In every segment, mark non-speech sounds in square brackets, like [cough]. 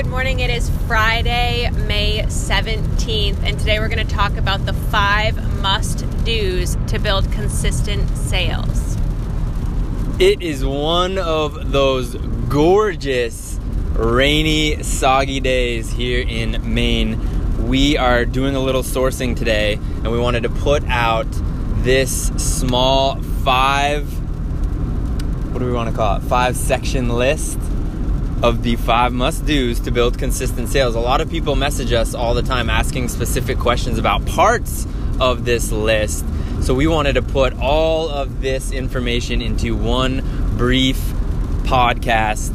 Good morning. It is Friday, May 17th, and today we're going to talk about the five must do's to build consistent sales. It is one of those gorgeous, rainy, soggy days here in Maine. We are doing a little sourcing today, and we wanted to put out this small five, what do we want to call it? Five section list of the five must do's to build consistent sales. A lot of people message us all the time asking specific questions about parts of this list. So we wanted to put all of this information into one brief podcast,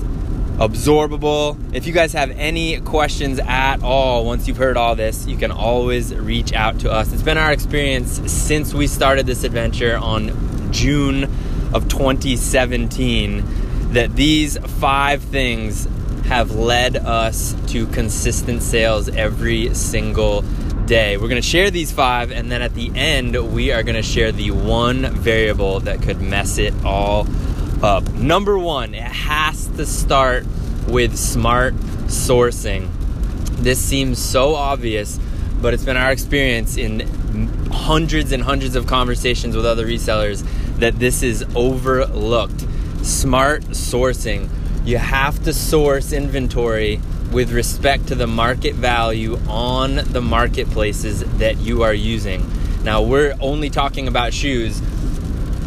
absorbable. If you guys have any questions at all once you've heard all this, you can always reach out to us. It's been our experience since we started this adventure on June of 2017 that these five things have led us to consistent sales every single day. We're going to share these five, and then at the end, we are going to share the one variable that could mess it all up. Number one, it has to start with smart sourcing. This seems so obvious, but it's been our experience in hundreds and hundreds of conversations with other resellers that this is overlooked smart sourcing. You have to source inventory with respect to the market value on the marketplaces that you are using. Now, we're only talking about shoes.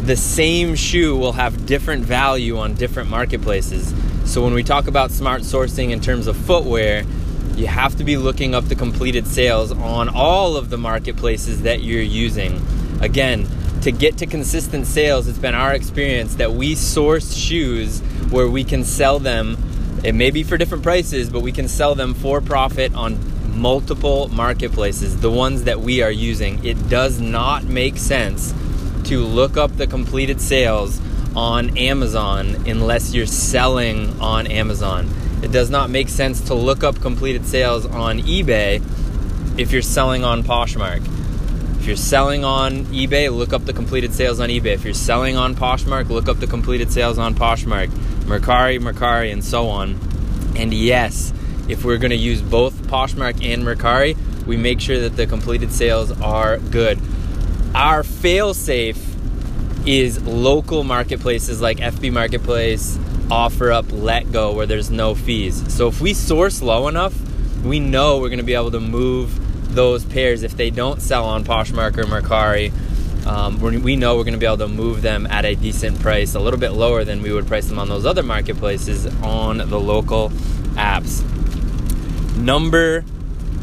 The same shoe will have different value on different marketplaces. So, when we talk about smart sourcing in terms of footwear, you have to be looking up the completed sales on all of the marketplaces that you're using. Again, to get to consistent sales, it's been our experience that we source shoes where we can sell them. It may be for different prices, but we can sell them for profit on multiple marketplaces, the ones that we are using. It does not make sense to look up the completed sales on Amazon unless you're selling on Amazon. It does not make sense to look up completed sales on eBay if you're selling on Poshmark you're selling on eBay, look up the completed sales on eBay. If you're selling on Poshmark, look up the completed sales on Poshmark, Mercari, Mercari, and so on. And yes, if we're going to use both Poshmark and Mercari, we make sure that the completed sales are good. Our fail safe is local marketplaces like FB Marketplace, OfferUp, Letgo, where there's no fees. So if we source low enough, we know we're going to be able to move those pairs if they don't sell on Poshmark or Mercari. Um, we know we're going to be able to move them at a decent price, a little bit lower than we would price them on those other marketplaces on the local apps. Number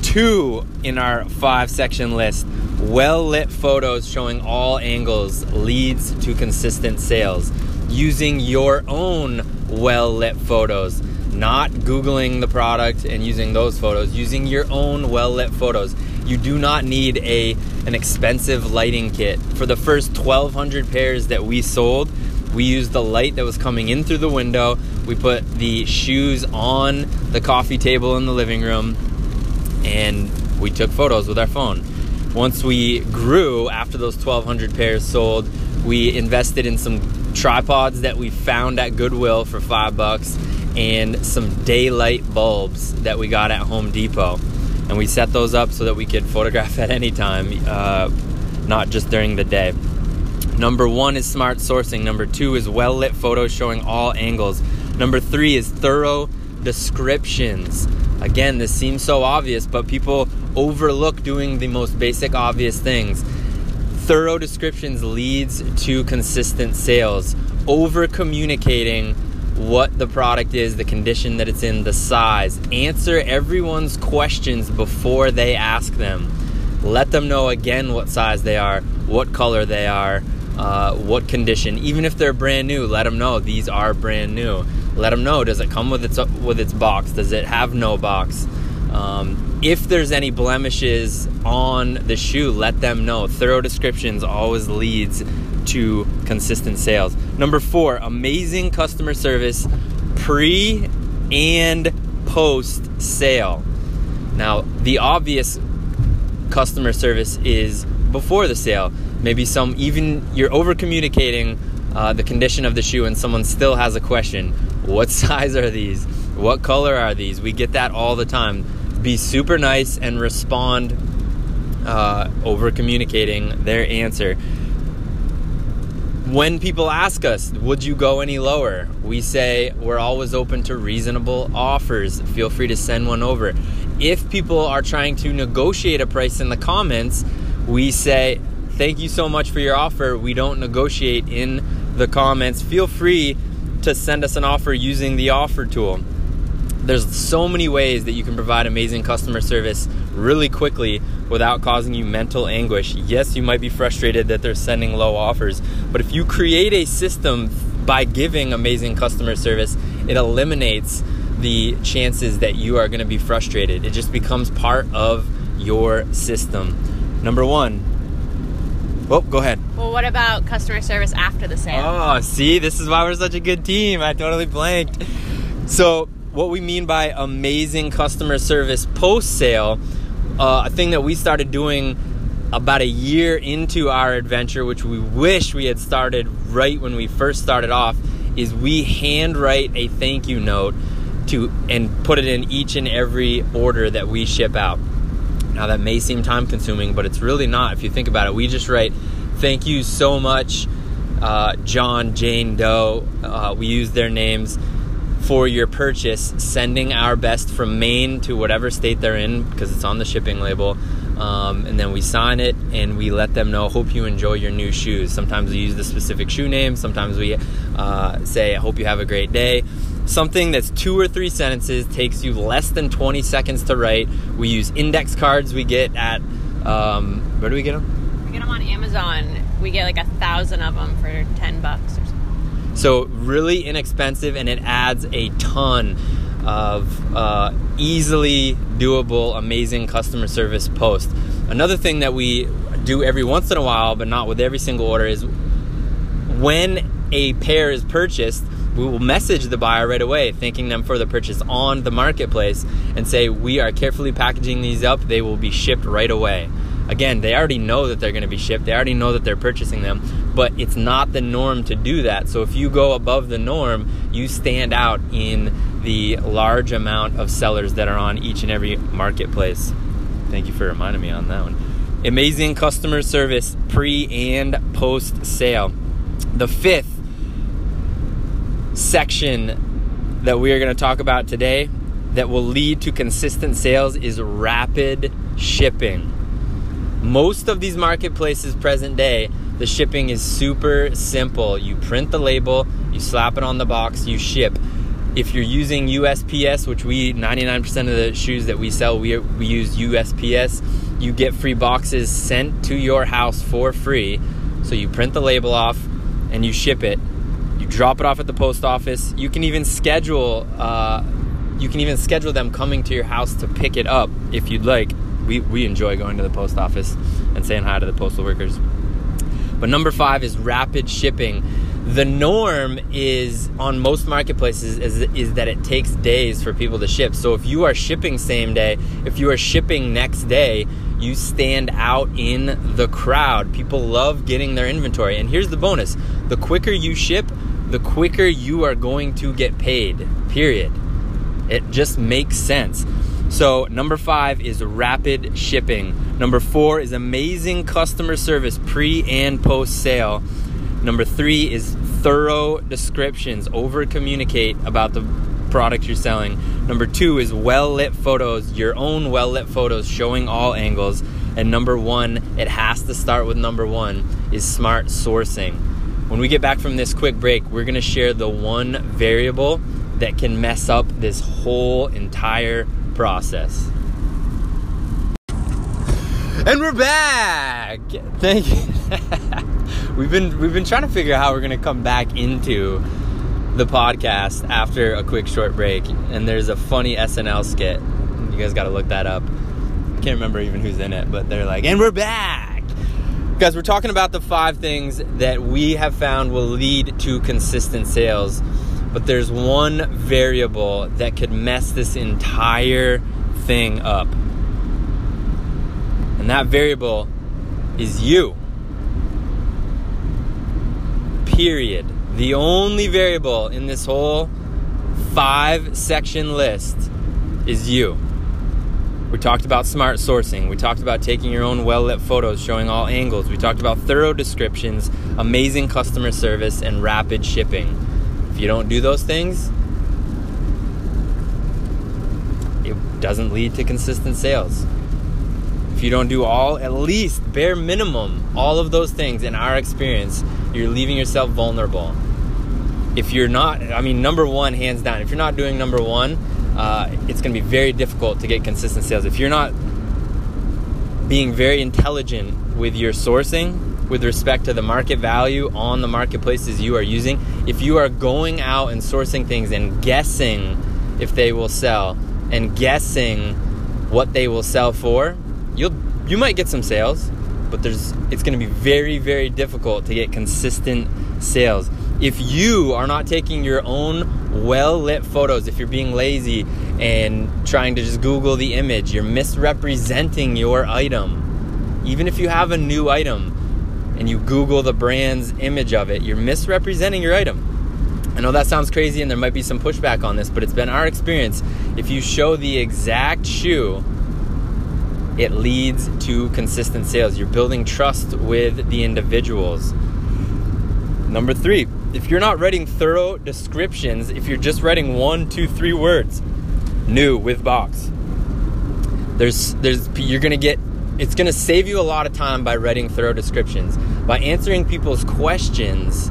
two in our five section list well lit photos showing all angles leads to consistent sales. Using your own well lit photos not Googling the product and using those photos, using your own well lit photos. You do not need a an expensive lighting kit. For the first 1200 pairs that we sold, we used the light that was coming in through the window. We put the shoes on the coffee table in the living room and we took photos with our phone. Once we grew after those 1200 pairs sold, we invested in some tripods that we found at Goodwill for 5 bucks and some daylight bulbs that we got at Home Depot. And we set those up so that we could photograph [laughs] at any time, uh, not just during the day. Number one is smart sourcing. Number two is well lit photos showing all angles. Number three is thorough descriptions. Again, this seems so obvious, but people overlook doing the most basic obvious things. Thorough descriptions leads to consistent sales. Over communicating what the product is, the condition that it's in, the size. Answer everyone's questions before they ask them. Let them know again what size they are, what color they are, uh, what condition. Even if they're brand new, let them know these are brand new. Let them know does it come with its with its box? Does it have no box? Um, if there's any blemishes on the shoe, let them know. Thorough descriptions always leads to consistent sales. Number four, amazing customer service pre and post sale. Now, the obvious customer service is before the sale. Maybe some, even you're over communicating uh, the condition of the shoe and someone still has a question. What [laughs] size are these? What color are these? We get that all the time. Be super nice and respond uh, over communicating their answer. When people ask us, would you go any lower? We say we're always open to reasonable offers. Feel free to send one over. If people are trying to negotiate a price in the comments, we say, thank you so much for your offer. We don't negotiate in the comments. Feel free to send us an offer using the offer tool. There's so many ways that you can provide amazing customer service really quickly without causing you mental anguish. Yes, you might be frustrated that they're sending low offers, but if you create a system by giving amazing customer service, it eliminates the chances that you are going to be frustrated. It just becomes part of your system. Number one, Oh, go ahead. Well, what about customer service after the sale? Oh, see, this is why we're such a good team. I totally blanked. So, what we mean by amazing customer service post sale, uh, a thing that we started doing about a year into our adventure, which we wish we had started right when we first started off, is we handwrite a thank you note to and put it in each and every order that we ship out. Now, that may seem time consuming, but it's really not if you think about it. We just write, Thank you so much, uh, John, Jane Doe. Uh, we use their names for your purchase, sending our best from Maine to whatever state they're in because it's on the shipping label. Um, and then we sign it and we let them know, hope you enjoy your new shoes. Sometimes we use the specific shoe name, sometimes we uh, say, I hope you have a great day. Something that's two or three sentences takes you less than 20 seconds to write. We use index cards we get at, um, where do we get them? We get them on Amazon. We get like a thousand of them for 10 bucks. So, really inexpensive and it adds a ton of uh, easily doable, amazing customer service posts. Another thing that we do every once in a while, but not with every single order, is when a pair is purchased, we will message the buyer right away, thanking them for the purchase on the marketplace and say, We are carefully packaging these up. They will be shipped right away. Again, they already know that they're going to be shipped, they already know that they're purchasing them, but it's not the norm to do that. So if you go above the norm, you stand out in the large amount of sellers that are on each and every marketplace. Thank you for reminding me on that one. Amazing customer service pre and post sale. The fifth section that we are going to talk about today that will lead to consistent sales is rapid shipping. Most of these marketplaces present day, the shipping is super simple. You print the label, you slap it on the box, you ship. If you're using USPS, which we 99% of the shoes that we sell, we, we use USPS, you get free boxes sent to your house for free. So you print the label off and you ship it you drop it off at the post office. You can even schedule. Uh, you can even schedule them coming to your house to pick it up if you'd like. We we enjoy going to the post office and saying hi to the postal workers. But number five is rapid shipping. The norm is on most marketplaces is, is that it takes days for people to ship. So if you are shipping same day, if you are shipping next day, you stand out in the crowd. People love getting their inventory. And here's the bonus the quicker you ship, the quicker you are going to get paid. Period. It just makes sense. So, number five is rapid shipping. Number four is amazing customer service pre and post sale. Number three is thorough descriptions, over communicate about the product you're selling. Number two is well lit photos, your own well lit photos showing all angles. And number one, it has to start with number one, is smart sourcing. When we get back from this quick break, we're gonna share the one variable that can mess up this whole entire process. And we're back. Thank you. [laughs] we've been we've been trying to figure out how we're gonna come back into the podcast after a quick short break. And there's a funny SNL skit. You guys got to look that up. I can't remember even who's in it, but they're like, "And we're back." Guys, we're talking about the five things that we have found will lead to consistent sales. But there's one variable that could mess this entire thing up. And that variable is you. Period. The only variable in this whole five section list is you. We talked about smart sourcing. We talked about taking your own well lit photos showing all angles. We talked about thorough descriptions, amazing customer service, and rapid shipping. If you don't do those things, it doesn't lead to consistent sales. If you don't do all, at least bare minimum, all of those things in our experience, you're leaving yourself vulnerable. If you're not, I mean, number one, hands down, if you're not doing number one, uh, it's going to be very difficult to get consistent sales. If you're not being very intelligent with your sourcing with respect to the market value on the marketplaces you are using, if you are going out and sourcing things and guessing if they will sell and guessing what they will sell for, you'll you might get some sales, but there's it's going to be very very difficult to get consistent sales if you are not taking your own well lit photos, if you're being lazy and trying to just Google the image, you're misrepresenting your item. Even if you have a new item and you Google the brand's image of it, you're misrepresenting your item. I know that sounds crazy and there might be some pushback on this, but it's been our experience. If you show the exact shoe, it leads to consistent sales. You're building trust with the individuals. Number three, if you're not writing thorough descriptions, if you're just writing one, two, three words, new with box, there's there's you're gonna get it's gonna save you a lot of time by writing thorough descriptions. By answering people's questions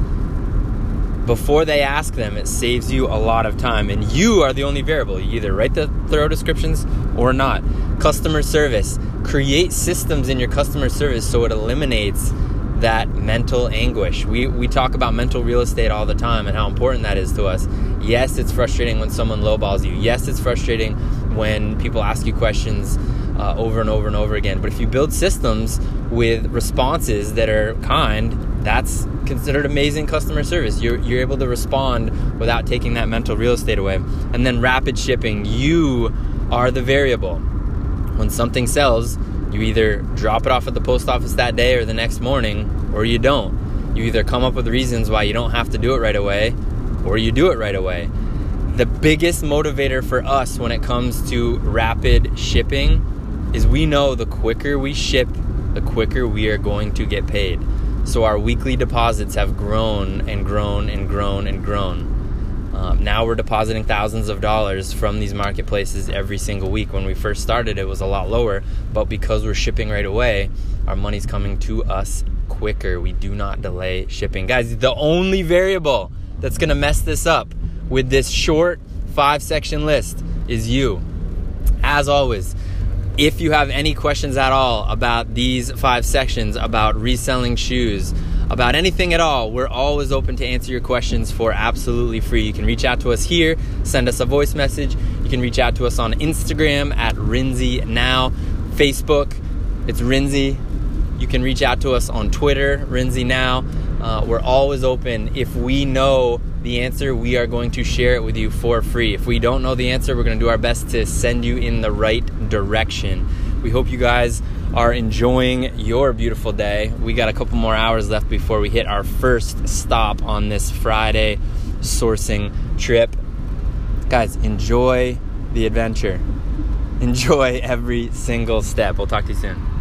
before they ask them, it saves you a lot of time. And you are the only variable. You either write the thorough descriptions or not. Customer service. Create systems in your customer service so it eliminates that mental anguish. We, we talk about mental real estate all the time and how important that is to us. Yes, it's frustrating when someone lowballs you. Yes, it's frustrating when people ask you questions uh, over and over and over again. But if you build systems with responses that are kind, that's considered amazing customer service. You're, you're able to respond without taking that mental real estate away. And then rapid shipping, you are the variable. When something sells, you either drop it off at the post office that day or the next morning, or you don't. You either come up with reasons why you don't have to do it right away, or you do it right away. The biggest motivator for us when it comes to rapid shipping is we know the quicker we ship, the quicker we are going to get paid. So our weekly deposits have grown and grown and grown and grown. Um, now we're depositing thousands of dollars from these marketplaces every single week. When we first started, it was a lot lower, but because we're shipping right away, our money's coming to us quicker. We do not delay shipping. Guys, the only variable that's gonna mess this up with this short five section list is you. As always, if you have any questions at all about these five sections, about reselling shoes, about anything at all, we're always open to answer your questions for absolutely free. You can reach out to us here, send us a voice message. You can reach out to us on Instagram at Rinzy Now, Facebook, it's Rinzy. You can reach out to us on Twitter, Rinzy Now. Uh, we're always open. If we know the answer, we are going to share it with you for free. If we don't know the answer, we're going to do our best to send you in the right direction. We hope you guys are enjoying your beautiful day. We got a couple more hours left before we hit our first stop on this Friday sourcing trip. Guys, enjoy the adventure. Enjoy every single step. We'll talk to you soon.